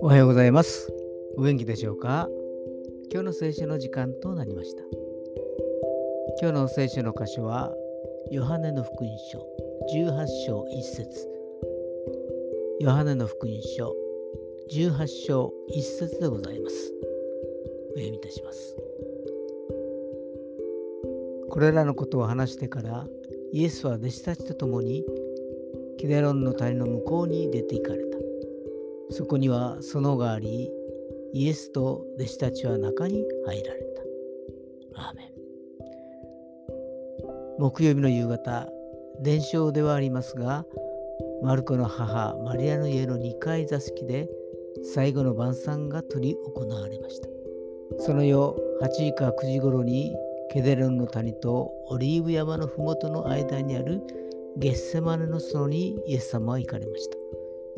おはようございます。お元気でしょうか？今日の聖書の時間となりました。今日の聖書の箇所は、ヨハネの福音書18章1節ヨハネの福音書18章1節でございます。お読みいたします。これらのことを話してからイエスは弟子たちと共にキデロンの谷の向こうに出て行かれた。そこには園があり、イエスと弟子たちは中に入られた。アーメン。木曜日の夕方、伝承ではありますが、マルコの母マリアの家の2階座敷で最後の晩餐が執り行われました。その夜8時か9時頃にケデロンの谷とオリーブ山の麓の間にあるゲッセマネの園にイエス様は行かれました。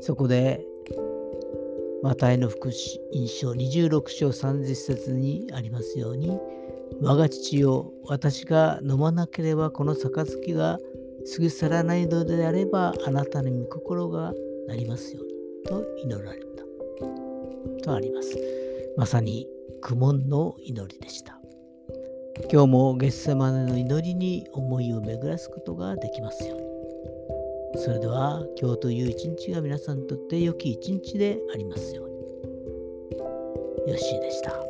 そこでマタイの福祉印象26章30節にありますように我が父よ私が飲まなければこの杯が過ぎ去らないのであればあなたの御心がなりますようにと祈られた。とあります。まさに苦悶の祈りでした。今日もゲッセマネの祈りに思いを巡らすことができますように。それでは今日という一日が皆さんにとって良き一日でありますように。よッしーでした。